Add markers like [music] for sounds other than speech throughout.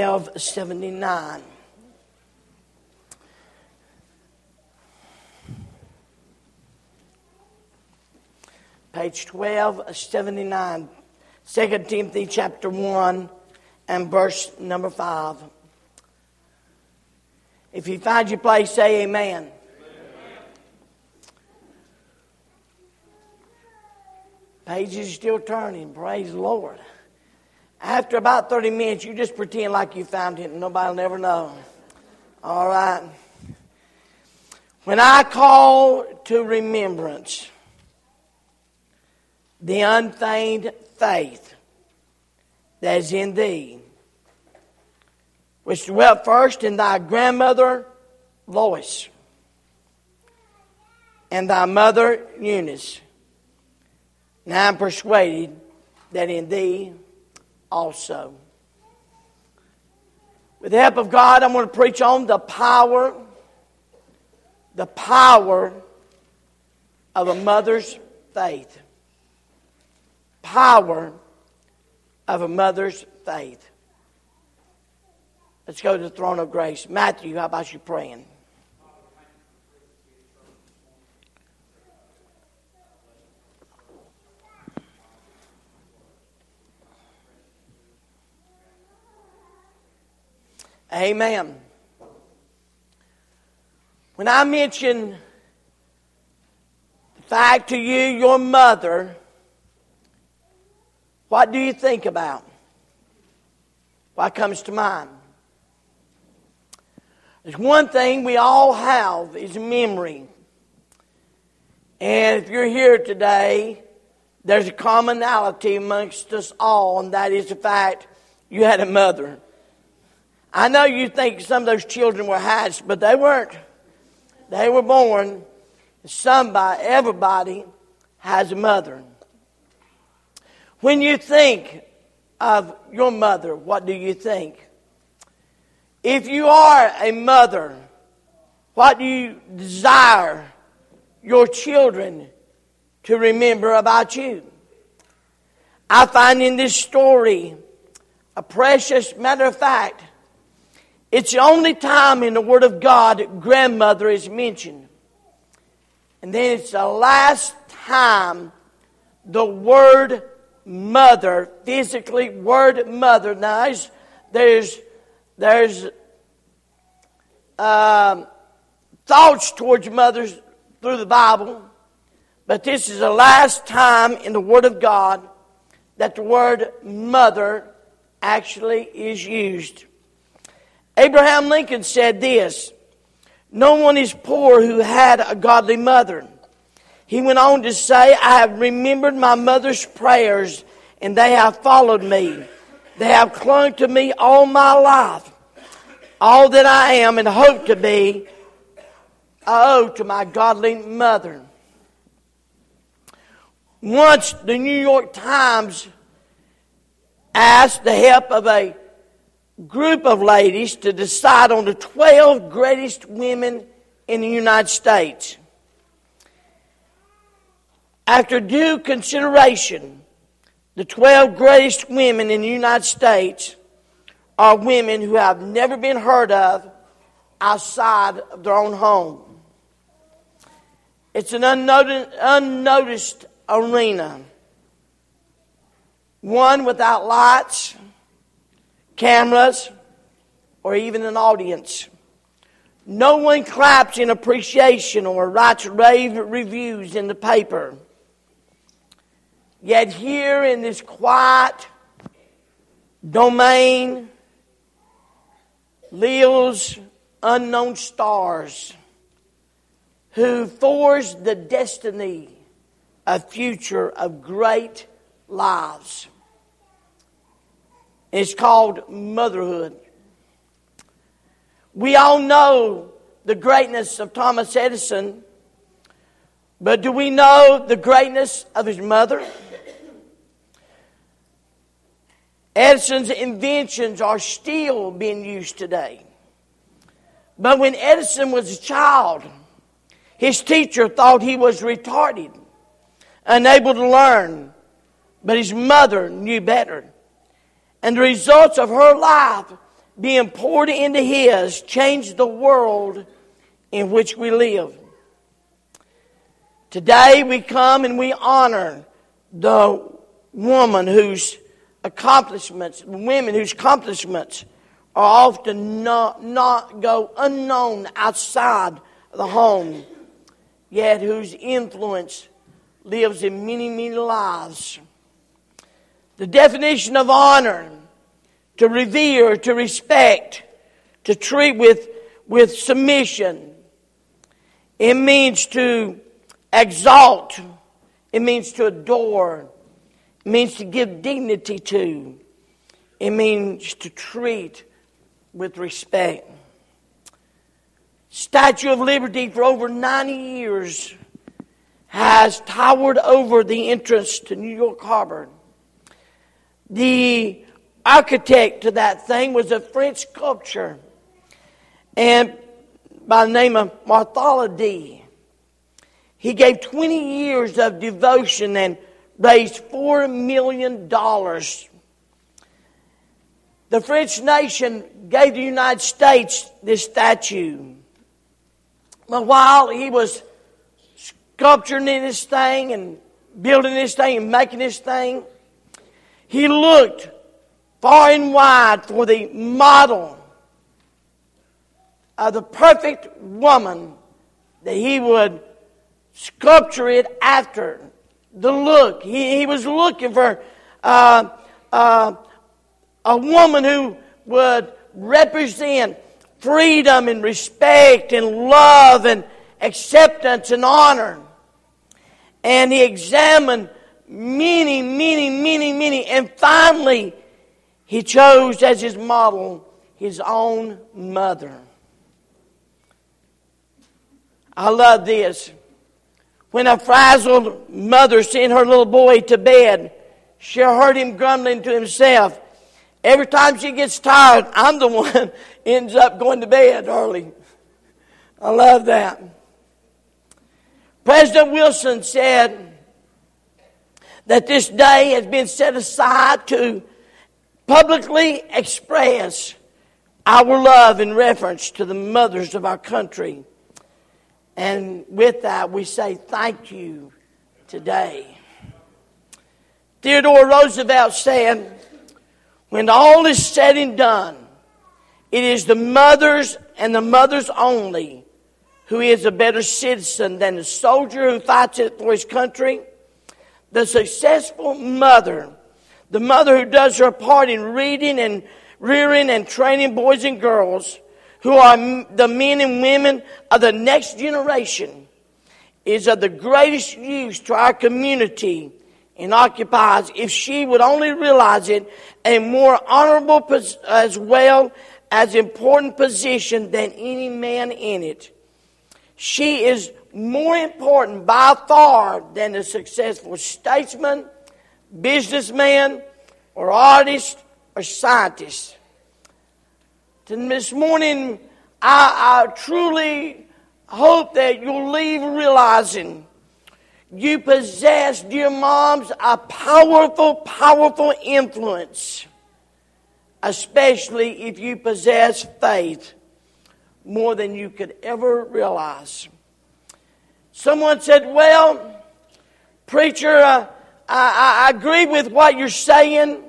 1279. Page 1279. 2 Timothy chapter 1 and verse number 5. If you find your place, say amen. amen. Pages are still turning. Praise the Lord. After about 30 minutes, you just pretend like you found it and nobody will never know. All right. When I call to remembrance the unfeigned faith that is in thee, which dwelt first in thy grandmother Lois and thy mother Eunice. Now I'm persuaded that in thee also. With the help of God, I'm going to preach on the power, the power of a mother's faith. Power of a mother's faith. Let's go to the throne of grace. Matthew, how about you praying? Amen. When I mention the fact to you, your mother, what do you think about? What comes to mind? There's one thing we all have is memory. And if you're here today, there's a commonality amongst us all, and that is the fact you had a mother. I know you think some of those children were hatched, but they weren't. They were born. Somebody, everybody has a mother. When you think of your mother, what do you think? If you are a mother, what do you desire your children to remember about you? I find in this story a precious matter of fact. It's the only time in the Word of God grandmother is mentioned. And then it's the last time the word mother, physically, word mother. Now, there's, there's there's um, thoughts towards mothers through the Bible, but this is the last time in the Word of God that the word mother actually is used. Abraham Lincoln said this No one is poor who had a godly mother. He went on to say, I have remembered my mother's prayers, and they have followed me. They have clung to me all my life. All that I am and hope to be, I owe to my godly mother. Once the New York Times asked the help of a group of ladies to decide on the 12 greatest women in the United States. After due consideration, the 12 greatest women in the United States are women who have never been heard of outside of their own home. It's an unnoticed, unnoticed arena, one without lights, cameras, or even an audience. No one claps in appreciation or writes rave reviews in the paper. Yet here in this quiet domain lives unknown stars who forged the destiny a future of great lives. It's called motherhood. We all know the greatness of Thomas Edison, but do we know the greatness of his mother? Edison's inventions are still being used today. But when Edison was a child, his teacher thought he was retarded, unable to learn, but his mother knew better. And the results of her life being poured into His changed the world in which we live. Today we come and we honor the woman whose accomplishments, women whose accomplishments are often not, not go unknown outside the home, yet whose influence lives in many, many lives. The definition of honor, to revere, to respect, to treat with, with submission. It means to exalt. It means to adore. It means to give dignity to. It means to treat with respect. Statue of Liberty for over 90 years has towered over the entrance to New York Harbor. The architect to that thing was a French sculptor and by the name of Bartholdi. He gave 20 years of devotion and raised $4 million. The French nation gave the United States this statue. But while he was sculpturing this thing and building this thing and making this thing, he looked far and wide for the model of the perfect woman that he would sculpture it after. The look. He, he was looking for uh, uh, a woman who would represent freedom and respect and love and acceptance and honor. And he examined many, many, many, many, and finally he chose as his model his own mother. I love this. When a frazzled mother sent her little boy to bed, she heard him grumbling to himself. Every time she gets tired, I'm the one [laughs] ends up going to bed early. I love that. President Wilson said that this day has been set aside to publicly express our love in reference to the mothers of our country. And with that, we say thank you today. Theodore Roosevelt said, when all is said and done, it is the mothers and the mothers only who is a better citizen than the soldier who fights it for his country. The successful mother, the mother who does her part in reading and rearing and training boys and girls, who are the men and women of the next generation, is of the greatest use to our community and occupies, if she would only realize it, a more honorable as well as important position than any man in it. She is more important by far than a successful statesman, businessman, or artist or scientist. This morning, I, I truly hope that you'll leave realizing you possess, dear moms, a powerful, powerful influence, especially if you possess faith more than you could ever realize. Someone said, Well, preacher, uh, I, I agree with what you're saying,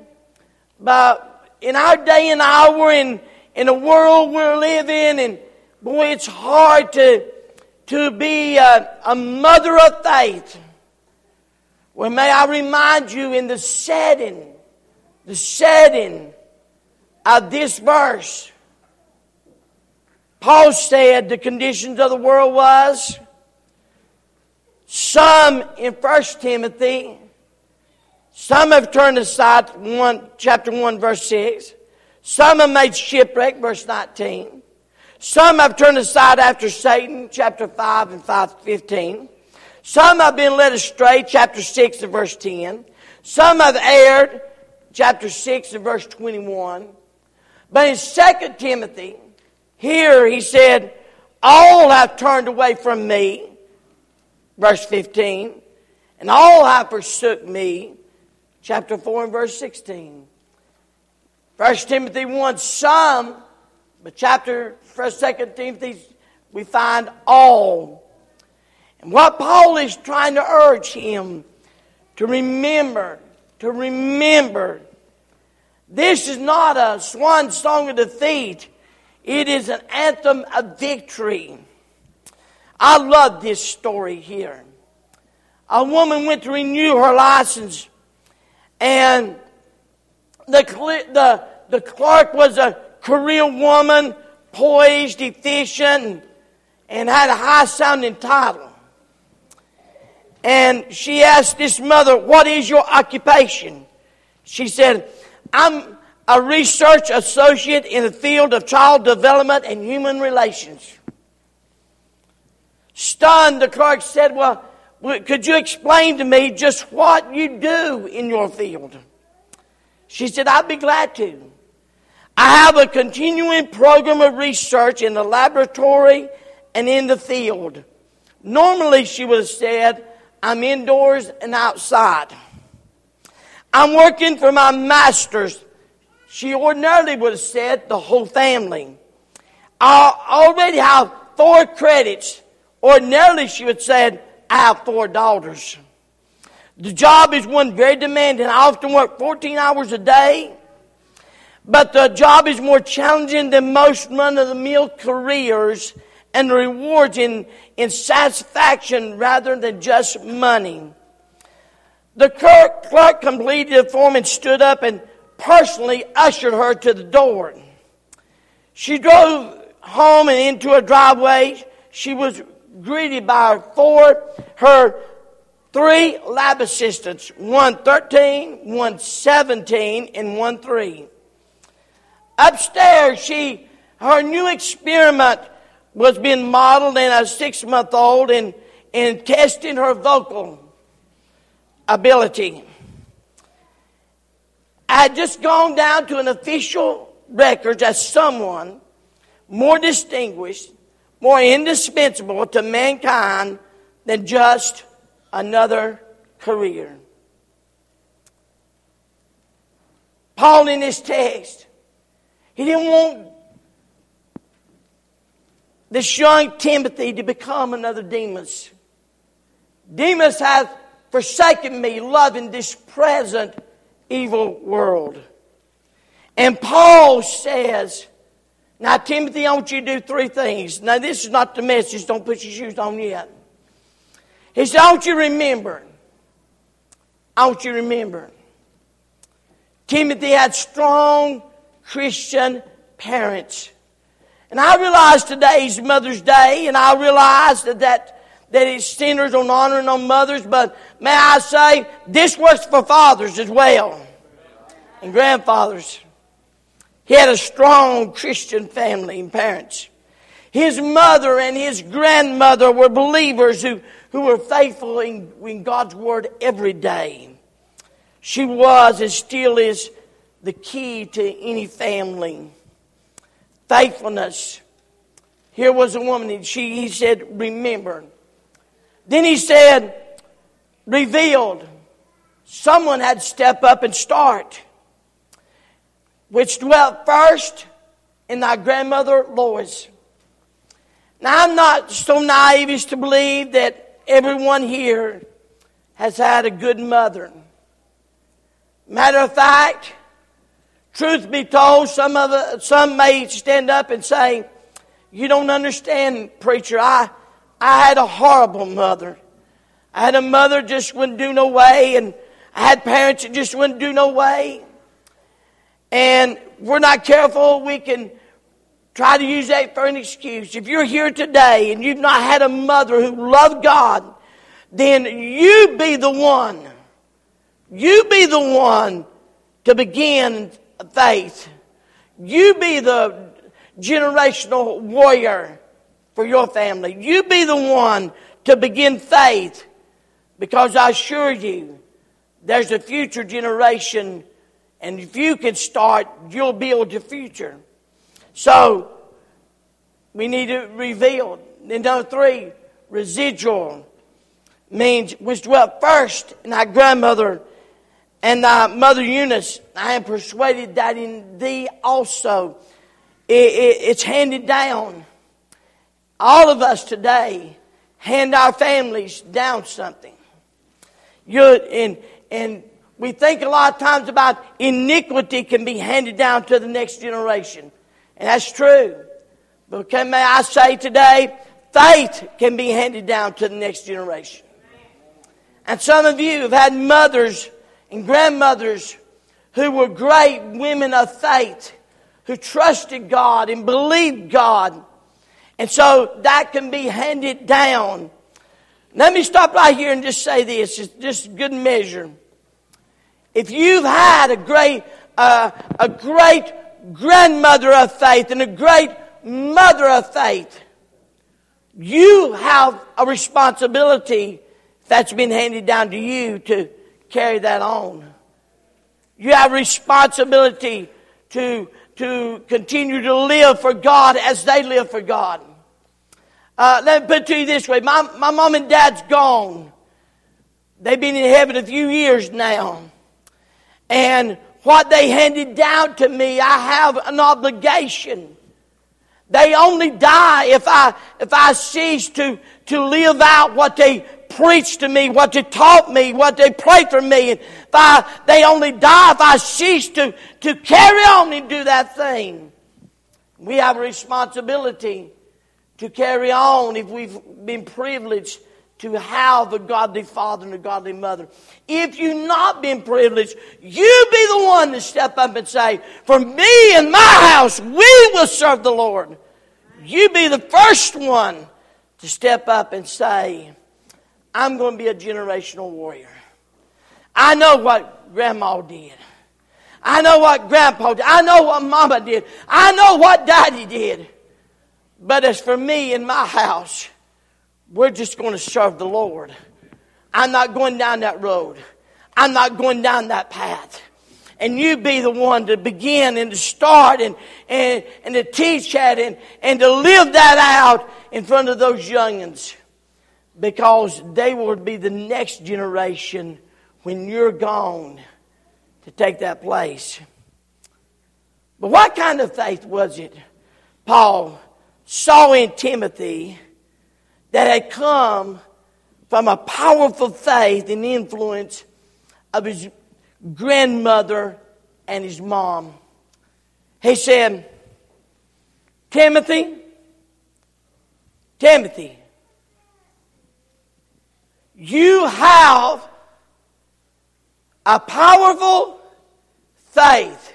but in our day and hour, in in the world we're living, and boy, it's hard to, to be a, a mother of faith. Well, may I remind you in the setting, the setting of this verse, Paul said the conditions of the world was some in First Timothy, some have turned aside one chapter one verse six. Some have made shipwreck, verse 19. Some have turned aside after Satan, chapter 5 and 5, 15. Some have been led astray, chapter 6 and verse 10. Some have erred, chapter 6 and verse 21. But in 2 Timothy, here he said, All have turned away from me, verse 15, and all have forsook me, chapter 4 and verse 16. 1 Timothy 1, some, but chapter 1st, 2nd Timothy, we find all. And what Paul is trying to urge him to remember, to remember, this is not a swan song of defeat. It is an anthem of victory. I love this story here. A woman went to renew her license, and the, the, the clerk was a Korean woman, poised, efficient, and had a high sounding title. And she asked this mother, What is your occupation? She said, I'm a research associate in the field of child development and human relations. Stunned, the clerk said, Well, could you explain to me just what you do in your field? She said, I'd be glad to. I have a continuing program of research in the laboratory and in the field. Normally, she would have said, I'm indoors and outside. I'm working for my masters. She ordinarily would have said the whole family. I already have four credits Ordinarily, she would say, I have four daughters. The job is one very demanding. I often work 14 hours a day. But the job is more challenging than most run of the mill careers and rewards in, in satisfaction rather than just money. The clerk, clerk completed the form and stood up and personally ushered her to the door. She drove home and into a driveway. She was greeted by her four, her three lab assistants, one 13, one 17, and one 3. Upstairs, she, her new experiment was being modeled in a six month old and, and testing her vocal ability. I had just gone down to an official records as someone more distinguished more indispensable to mankind than just another career. Paul, in this text, he didn't want this young Timothy to become another Demas. Demas hath forsaken me, loving this present evil world. And Paul says, now, Timothy, I want you to do three things. Now, this is not the message. Don't put your shoes on yet. He said, I want you to remember. I want you to remember. Timothy had strong Christian parents. And I realize today's Mother's Day, and I realize that, that, that it's centers on honoring on mothers, but may I say, this works for fathers as well, and grandfathers. He had a strong Christian family and parents. His mother and his grandmother were believers who, who were faithful in, in God's Word every day. She was and still is the key to any family. Faithfulness. Here was a woman, and she, he said, remember. Then he said, revealed. Someone had to step up and start which dwelt first in thy grandmother Lois. Now, I'm not so naive as to believe that everyone here has had a good mother. Matter of fact, truth be told, some of it, some may stand up and say, "You don't understand, preacher. I I had a horrible mother. I had a mother just wouldn't do no way, and I had parents that just wouldn't do no way." And we're not careful, we can try to use that for an excuse. If you're here today and you've not had a mother who loved God, then you be the one. You be the one to begin faith. You be the generational warrior for your family. You be the one to begin faith because I assure you there's a future generation and if you can start, you'll build your future. So, we need to reveal. Then number three, residual means which dwelt first in our grandmother And uh, Mother Eunice, I am persuaded that in thee also it, it, it's handed down. All of us today hand our families down something. you and, and we think a lot of times about iniquity can be handed down to the next generation. And that's true. But can, may I say today, faith can be handed down to the next generation. And some of you have had mothers and grandmothers who were great women of faith, who trusted God and believed God. And so that can be handed down. Let me stop right here and just say this, it's just good measure. If you've had a great, uh, a great grandmother of faith and a great mother of faith, you have a responsibility that's been handed down to you to carry that on. You have responsibility to, to continue to live for God as they live for God. Uh, let me put it to you this way. My, my mom and dad's gone. They've been in heaven a few years now. And what they handed down to me, I have an obligation. They only die if I, if I cease to, to live out what they preached to me, what they taught me, what they prayed for me. And if I, they only die if I cease to, to carry on and do that thing. We have a responsibility to carry on if we've been privileged to have a godly father and a godly mother. If you've not been privileged, you be the one to step up and say, For me and my house, we will serve the Lord. You be the first one to step up and say, I'm going to be a generational warrior. I know what grandma did. I know what grandpa did. I know what mama did. I know what daddy did. But as for me and my house, we're just going to serve the Lord. I'm not going down that road. I'm not going down that path. And you be the one to begin and to start and, and, and to teach that and, and to live that out in front of those youngins. Because they will be the next generation when you're gone to take that place. But what kind of faith was it Paul saw in Timothy that had come from a powerful faith and influence of his grandmother and his mom. He said, Timothy, Timothy, you have a powerful faith.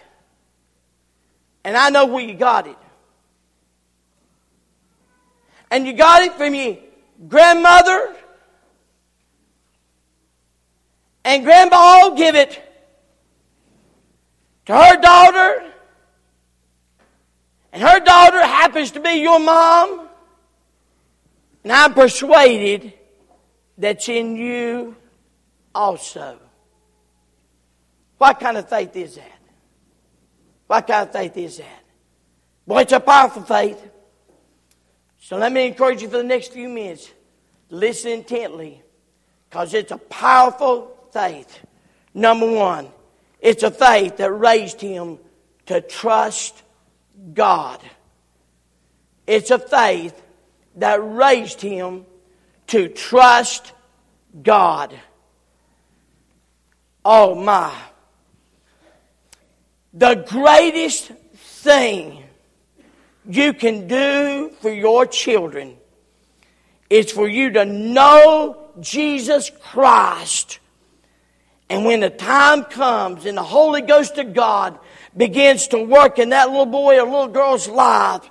And I know where you got it. And you got it from your grandmother and grandma all give it to her daughter. And her daughter happens to be your mom. And I'm persuaded that's in you also. What kind of faith is that? What kind of faith is that? Boy, it's a powerful faith. So let me encourage you for the next few minutes. Listen intently because it's a powerful faith. Number one, it's a faith that raised him to trust God. It's a faith that raised him to trust God. Oh my. The greatest thing you can do for your children is for you to know Jesus Christ. And when the time comes and the Holy Ghost of God begins to work in that little boy or little girl's life,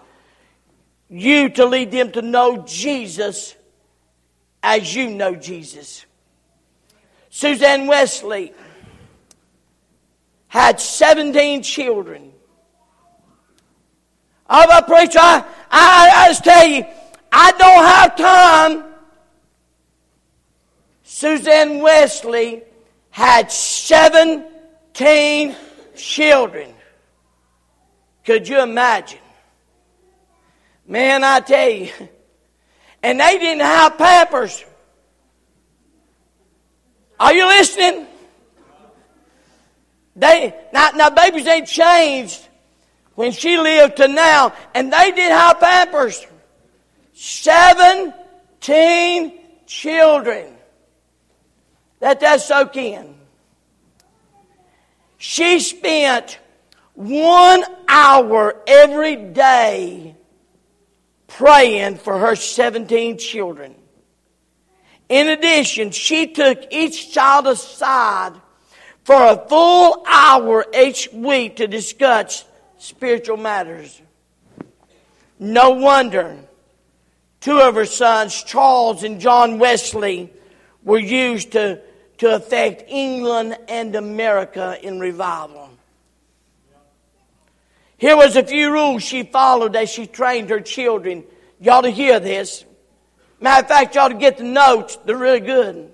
you to lead them to know Jesus as you know Jesus. Suzanne Wesley had 17 children. Oh, a preacher, I, I, I just tell you, I don't have time. Suzanne Wesley had 17 children. Could you imagine? Man, I tell you. And they didn't have pampers. Are you listening? They now, now babies ain't changed when she lived to now, and they did have pampers. Seventeen children. Let that soak in. She spent one hour every day praying for her 17 children. In addition, she took each child aside for a full hour each week to discuss spiritual matters. No wonder two of her sons, Charles and John Wesley, were used to, to affect England and America in revival. Here was a few rules she followed as she trained her children. You ought to hear this. Matter of fact, you ought to get the notes. They're really good.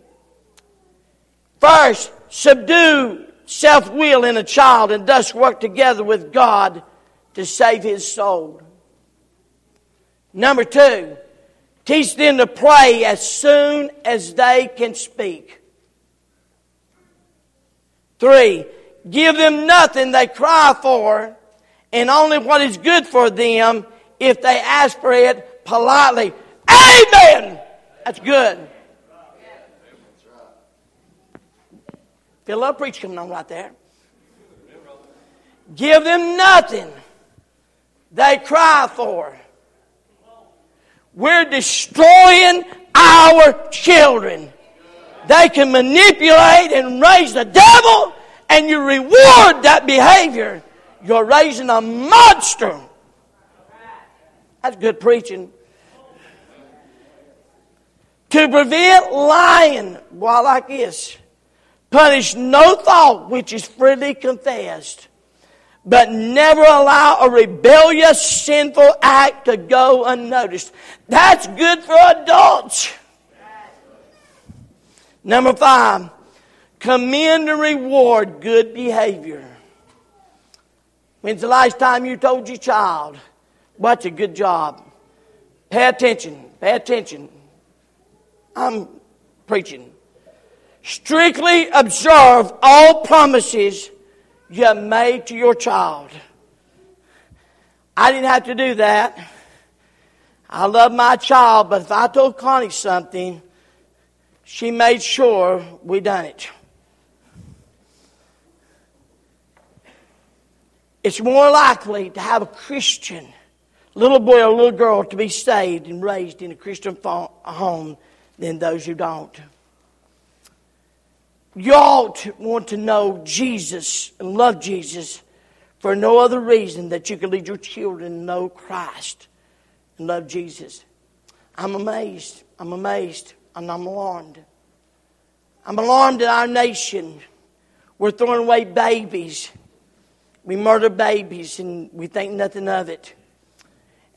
First, subdue self will in a child and thus work together with God to save his soul. Number two, teach them to pray as soon as they can speak. Three, give them nothing they cry for and only what is good for them if they ask for it politely. Amen! That's good. Feel a preach coming on right there. Give them nothing they cry for. We're destroying our children. They can manipulate and raise the devil, and you reward that behavior. You're raising a monster. That's good preaching. To prevent lying, while like this, punish no thought which is freely confessed, but never allow a rebellious, sinful act to go unnoticed. That's good for adults. Number five, commend and reward good behavior. When's the last time you told your child, What's a good job? Pay attention. Pay attention. I'm preaching. Strictly observe all promises you made to your child. I didn't have to do that. I love my child, but if I told Connie something, she made sure we done it. It's more likely to have a Christian little boy or little girl to be saved and raised in a Christian home than those who don't. You ought want to know Jesus and love Jesus for no other reason that you can lead your children to know Christ and love Jesus. I'm amazed. I'm amazed. And I'm alarmed. I'm alarmed at our nation. We're throwing away babies we murder babies and we think nothing of it.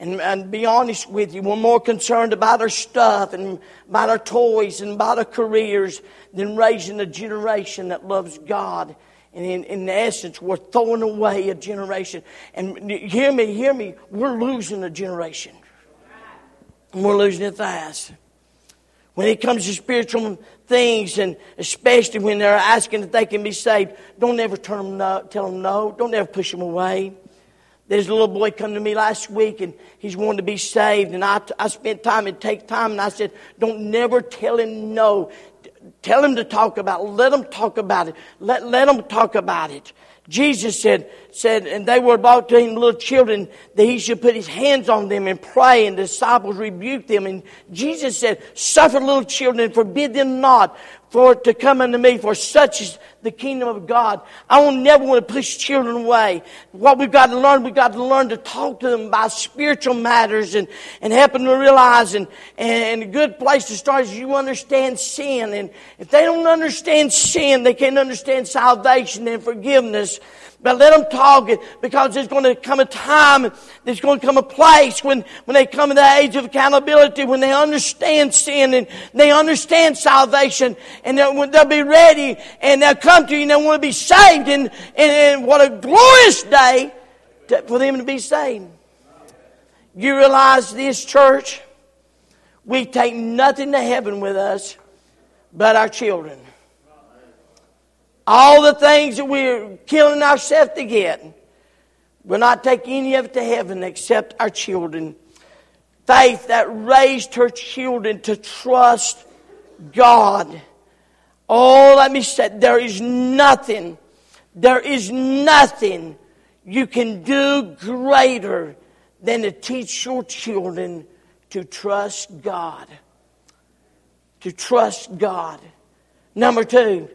And, and be honest with you, we're more concerned about our stuff and about our toys and about our careers than raising a generation that loves God. And in, in essence, we're throwing away a generation. And hear me, hear me, we're losing a generation. And we're losing it fast. When it comes to spiritual things, and especially when they're asking if they can be saved, don't ever turn them no, tell them no. Don't ever push them away. There's a little boy come to me last week, and he's wanting to be saved, and I, I spent time and take time, and I said, don't never tell him no. Tell him to talk about it. Let him talk about it. Let, let him talk about it. Jesus said, said, and they were about to him little children that he should put his hands on them and pray, and the disciples rebuked them. And Jesus said, Suffer little children and forbid them not for to come unto me, for such is the kingdom of God. I will never want to push children away. What we've got to learn, we've got to learn to talk to them about spiritual matters and, and help them to realize. And, and a good place to start is you understand sin. And if they don't understand sin, they can't understand salvation and forgiveness. But let them talk it because there's going to come a time, there's going to come a place when, when they come to the age of accountability, when they understand sin and they understand salvation and they'll, they'll be ready and they'll come to you and they want to be saved and, and, and what a glorious day to, for them to be saved. You realize this church, we take nothing to heaven with us but our children. All the things that we're killing ourselves to get, will not take any of it to heaven except our children. Faith that raised her children to trust God. Oh, let me say, there is nothing, there is nothing you can do greater than to teach your children to trust God. To trust God. Number two,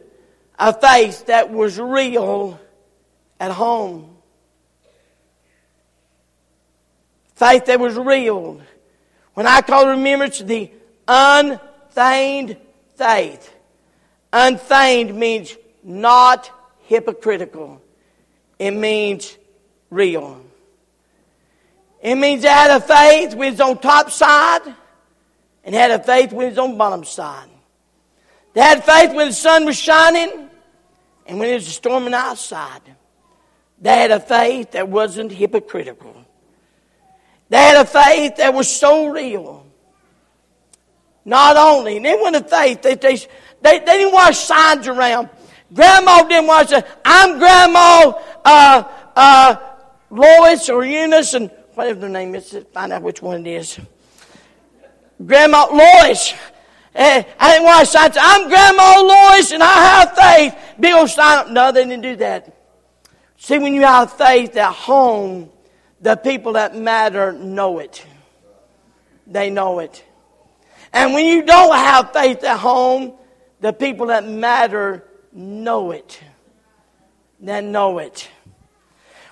a faith that was real at home. Faith that was real. When I call remembrance the unfeigned faith. Unfeigned means not hypocritical. It means real. It means they had a faith when it's on top side and had a faith when it's on bottom side. They had faith when the sun was shining and when it was storming outside. They had a faith that wasn't hypocritical. They had a faith that was so real. Not only, they went a faith that they, they, they didn't wash signs around. Grandma didn't wash it. I'm Grandma uh, uh, Lois or Eunice and whatever their name is. Find out which one it is. Grandma Lois. Eh, I didn't wash signs. I'm Grandma Lois and I have faith. Big old sign. No, they didn't do that. See, when you have faith at home, the people that matter know it. They know it. And when you don't have faith at home, the people that matter know it. They know it.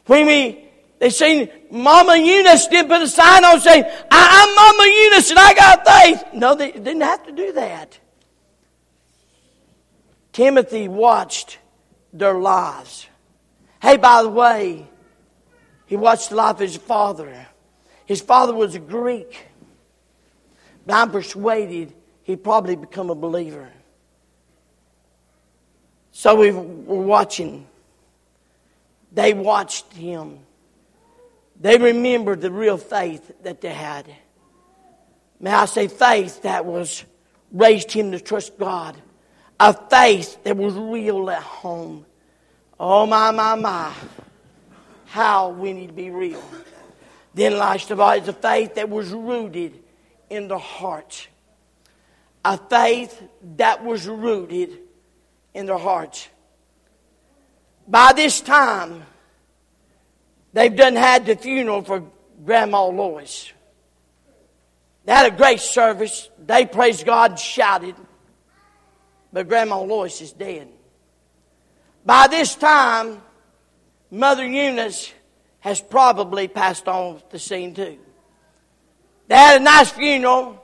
When we, they say, Mama Eunice didn't put a sign on saying, I'm Mama Eunice and I got faith. No, they didn't have to do that. Timothy watched their lives. Hey, by the way, he watched the life of his father. His father was a Greek. But I'm persuaded he'd probably become a believer. So we were watching. They watched him. They remembered the real faith that they had. May I say, faith that was raised him to trust God. A faith that was real at home. Oh, my, my, my how we need to be real. Then, last of all, is a faith that was rooted in the heart. A faith that was rooted in their hearts. By this time, they've done had the funeral for Grandma Lois. They had a great service. They praised God and shouted. But Grandma Lois is dead. By this time, Mother Eunice has probably passed on the scene too. They had a nice funeral.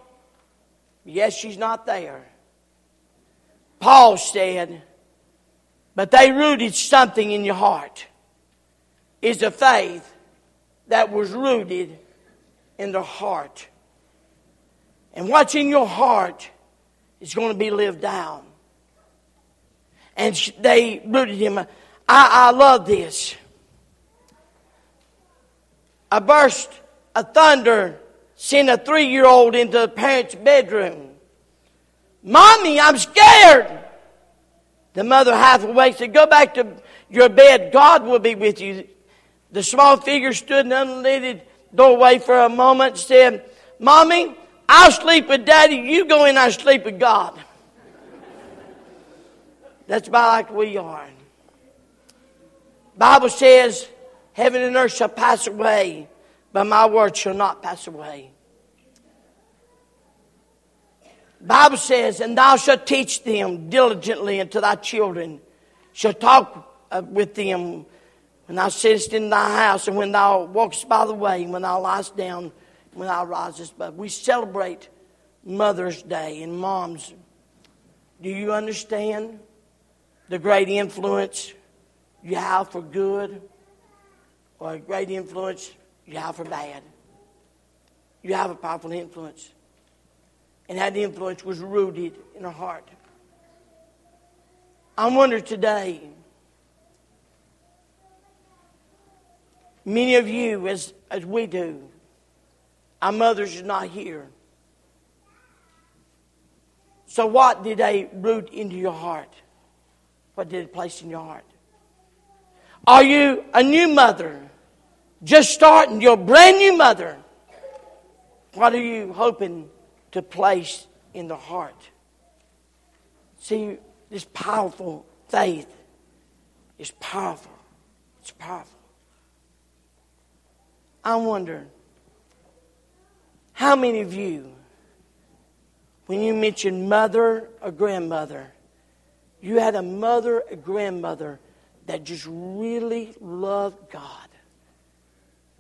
Yes, she's not there. Paul said, but they rooted something in your heart. Is a faith that was rooted in the heart. And what's in your heart is going to be lived down. And they rooted him. I, I love this. A burst of thunder sent a three year old into the parent's bedroom. Mommy, I'm scared. The mother half awake said, Go back to your bed. God will be with you. The small figure stood in the unlit doorway for a moment and said, Mommy, I'll sleep with Daddy. You go in, I'll sleep with God. That's about like we are. Bible says, Heaven and earth shall pass away, but my word shall not pass away. Bible says, and thou shalt teach them diligently unto thy children, shall talk uh, with them when thou sittest in thy house, and when thou walkest by the way, and when thou liest down, when thou risest. But we celebrate Mother's Day and moms. Do you understand the great influence you have for good or a great influence you have for bad? You have a powerful influence and that influence was rooted in her heart. I wonder today, many of you, as, as we do, our mothers are not here. So, what did they root into your heart? what did it place in your heart? Are you a new mother? Just starting, you're brand new mother. What are you hoping to place in the heart? See, this powerful faith is powerful. It's powerful. I wonder how many of you, when you mention mother or grandmother, you had a mother or grandmother that just really loved God,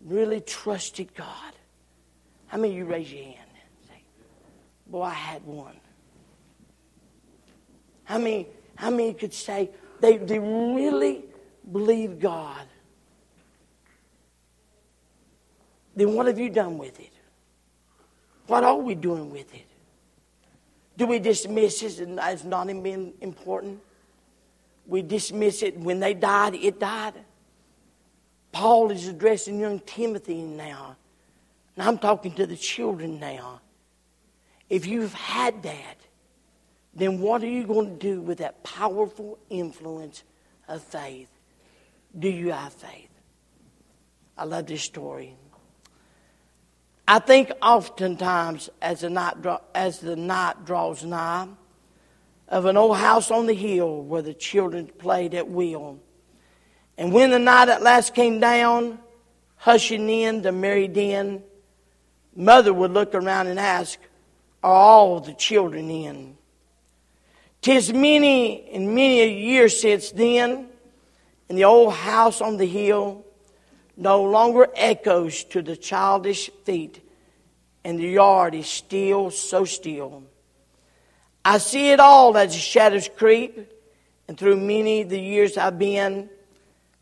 really trusted God. How many of you raise your hand? Say, Boy, I had one. How many, how many could say they, they really believe God? Then what have you done with it? What are we doing with it? Do we dismiss it as not being important? We dismiss it when they died, it died. Paul is addressing young Timothy now. And I'm talking to the children now. If you've had that, then what are you going to do with that powerful influence of faith? Do you have faith? I love this story. I think oftentimes as the night, as the night draws nigh, of an old house on the hill where the children played at will. And when the night at last came down, hushing in the merry din, mother would look around and ask, Are all the children in? Tis many and many a year since then, in the old house on the hill no longer echoes to the childish feet, and the yard is still so still. I see it all as the shadows creep, and through many the years I've been,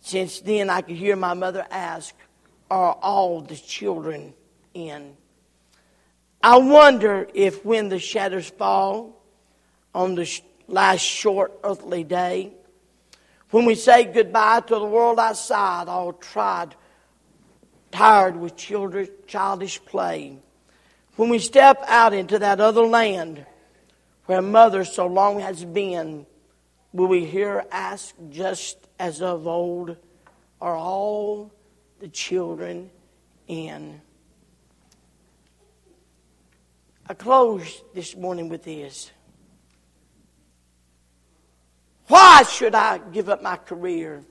since then I could hear my mother ask, Are all the children in? I wonder if when the shadows fall on the last short earthly day, when we say goodbye to the world outside, all tried tired with childish play. When we step out into that other land where mother so long has been, will we hear ask just as of old, are all the children in? I close this morning with this. Why should I give up my career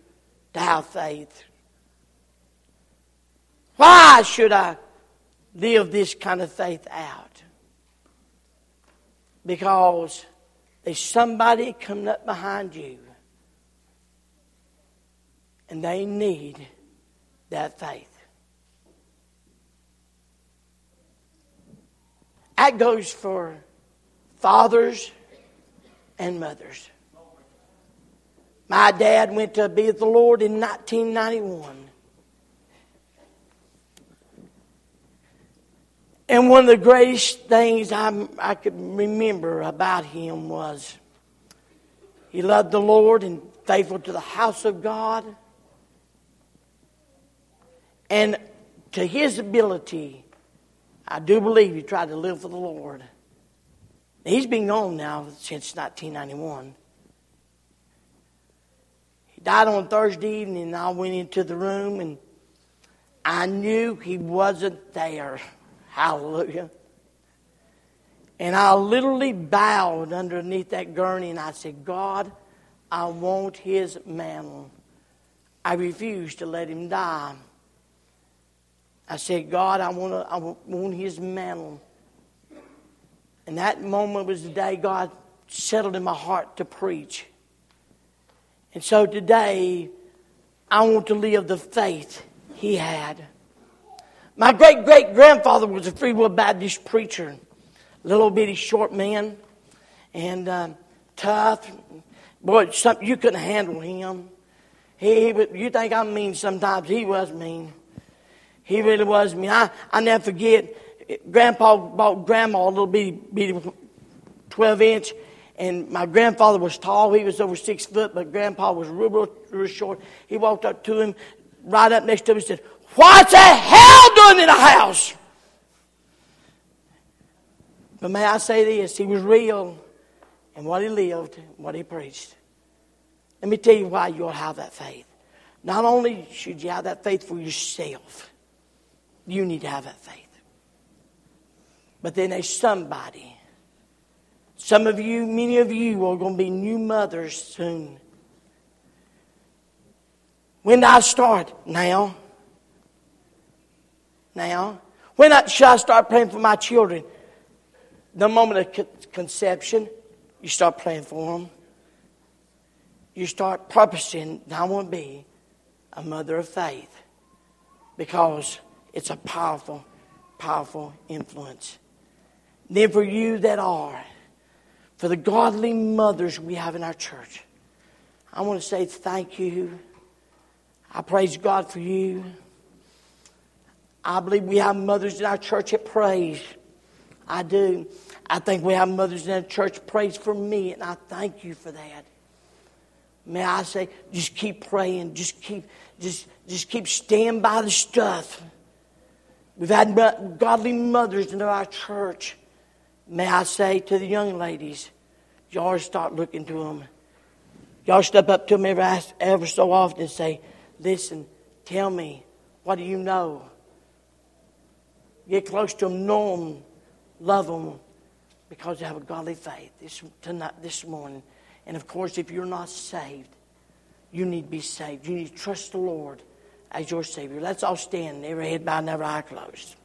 to have faith? Why should I live this kind of faith out? Because there's somebody coming up behind you and they need that faith. That goes for fathers and mothers. My dad went to be with the Lord in 1991. And one of the greatest things I, I could remember about him was he loved the Lord and faithful to the house of God. And to his ability, I do believe he tried to live for the Lord. He's been gone now since 1991. He died on Thursday evening, and I went into the room, and I knew he wasn't there. [laughs] Hallelujah. And I literally bowed underneath that gurney and I said, God, I want his mantle. I refused to let him die. I said, God, I want, to, I want his mantle. And that moment was the day God settled in my heart to preach. And so today, I want to live the faith he had. My great great grandfather was a Free Will Baptist preacher, little bitty short man, and uh, tough. Boy, some, you couldn't handle him. He, he, you think I'm mean sometimes. He was mean. He really was mean. I, I never forget, Grandpa bought Grandma a little bitty, bitty 12 inch, and my grandfather was tall. He was over six foot, but Grandpa was real, real, short. He walked up to him, right up next to him, and said, What's the hell doing in a house? But may I say this? He was real in what he lived, what he preached. Let me tell you why you'll have that faith. Not only should you have that faith for yourself, you need to have that faith. But then there's somebody. Some of you, many of you are going to be new mothers soon. When do I start? Now. Now. When should I start praying for my children? The moment of conception, you start praying for them. You start purposing, I want to be a mother of faith because it's a powerful, powerful influence. then for you that are, for the godly mothers we have in our church, I want to say thank you. I praise God for you. I believe we have mothers in our church that praise. I do. I think we have mothers in our church praise for me, and I thank you for that. May I say, just keep praying, just keep, just, just keep staying by the stuff. We've had godly mothers in our church. May I say to the young ladies, y'all start looking to them. Y'all step up to them every, ever so often and say, listen, tell me, what do you know? Get close to them, know them, love them, because they have a godly faith this, tonight, this morning. And of course, if you're not saved, you need to be saved. You need to trust the Lord as your Savior. Let's all stand, every head bowed and every eye closed.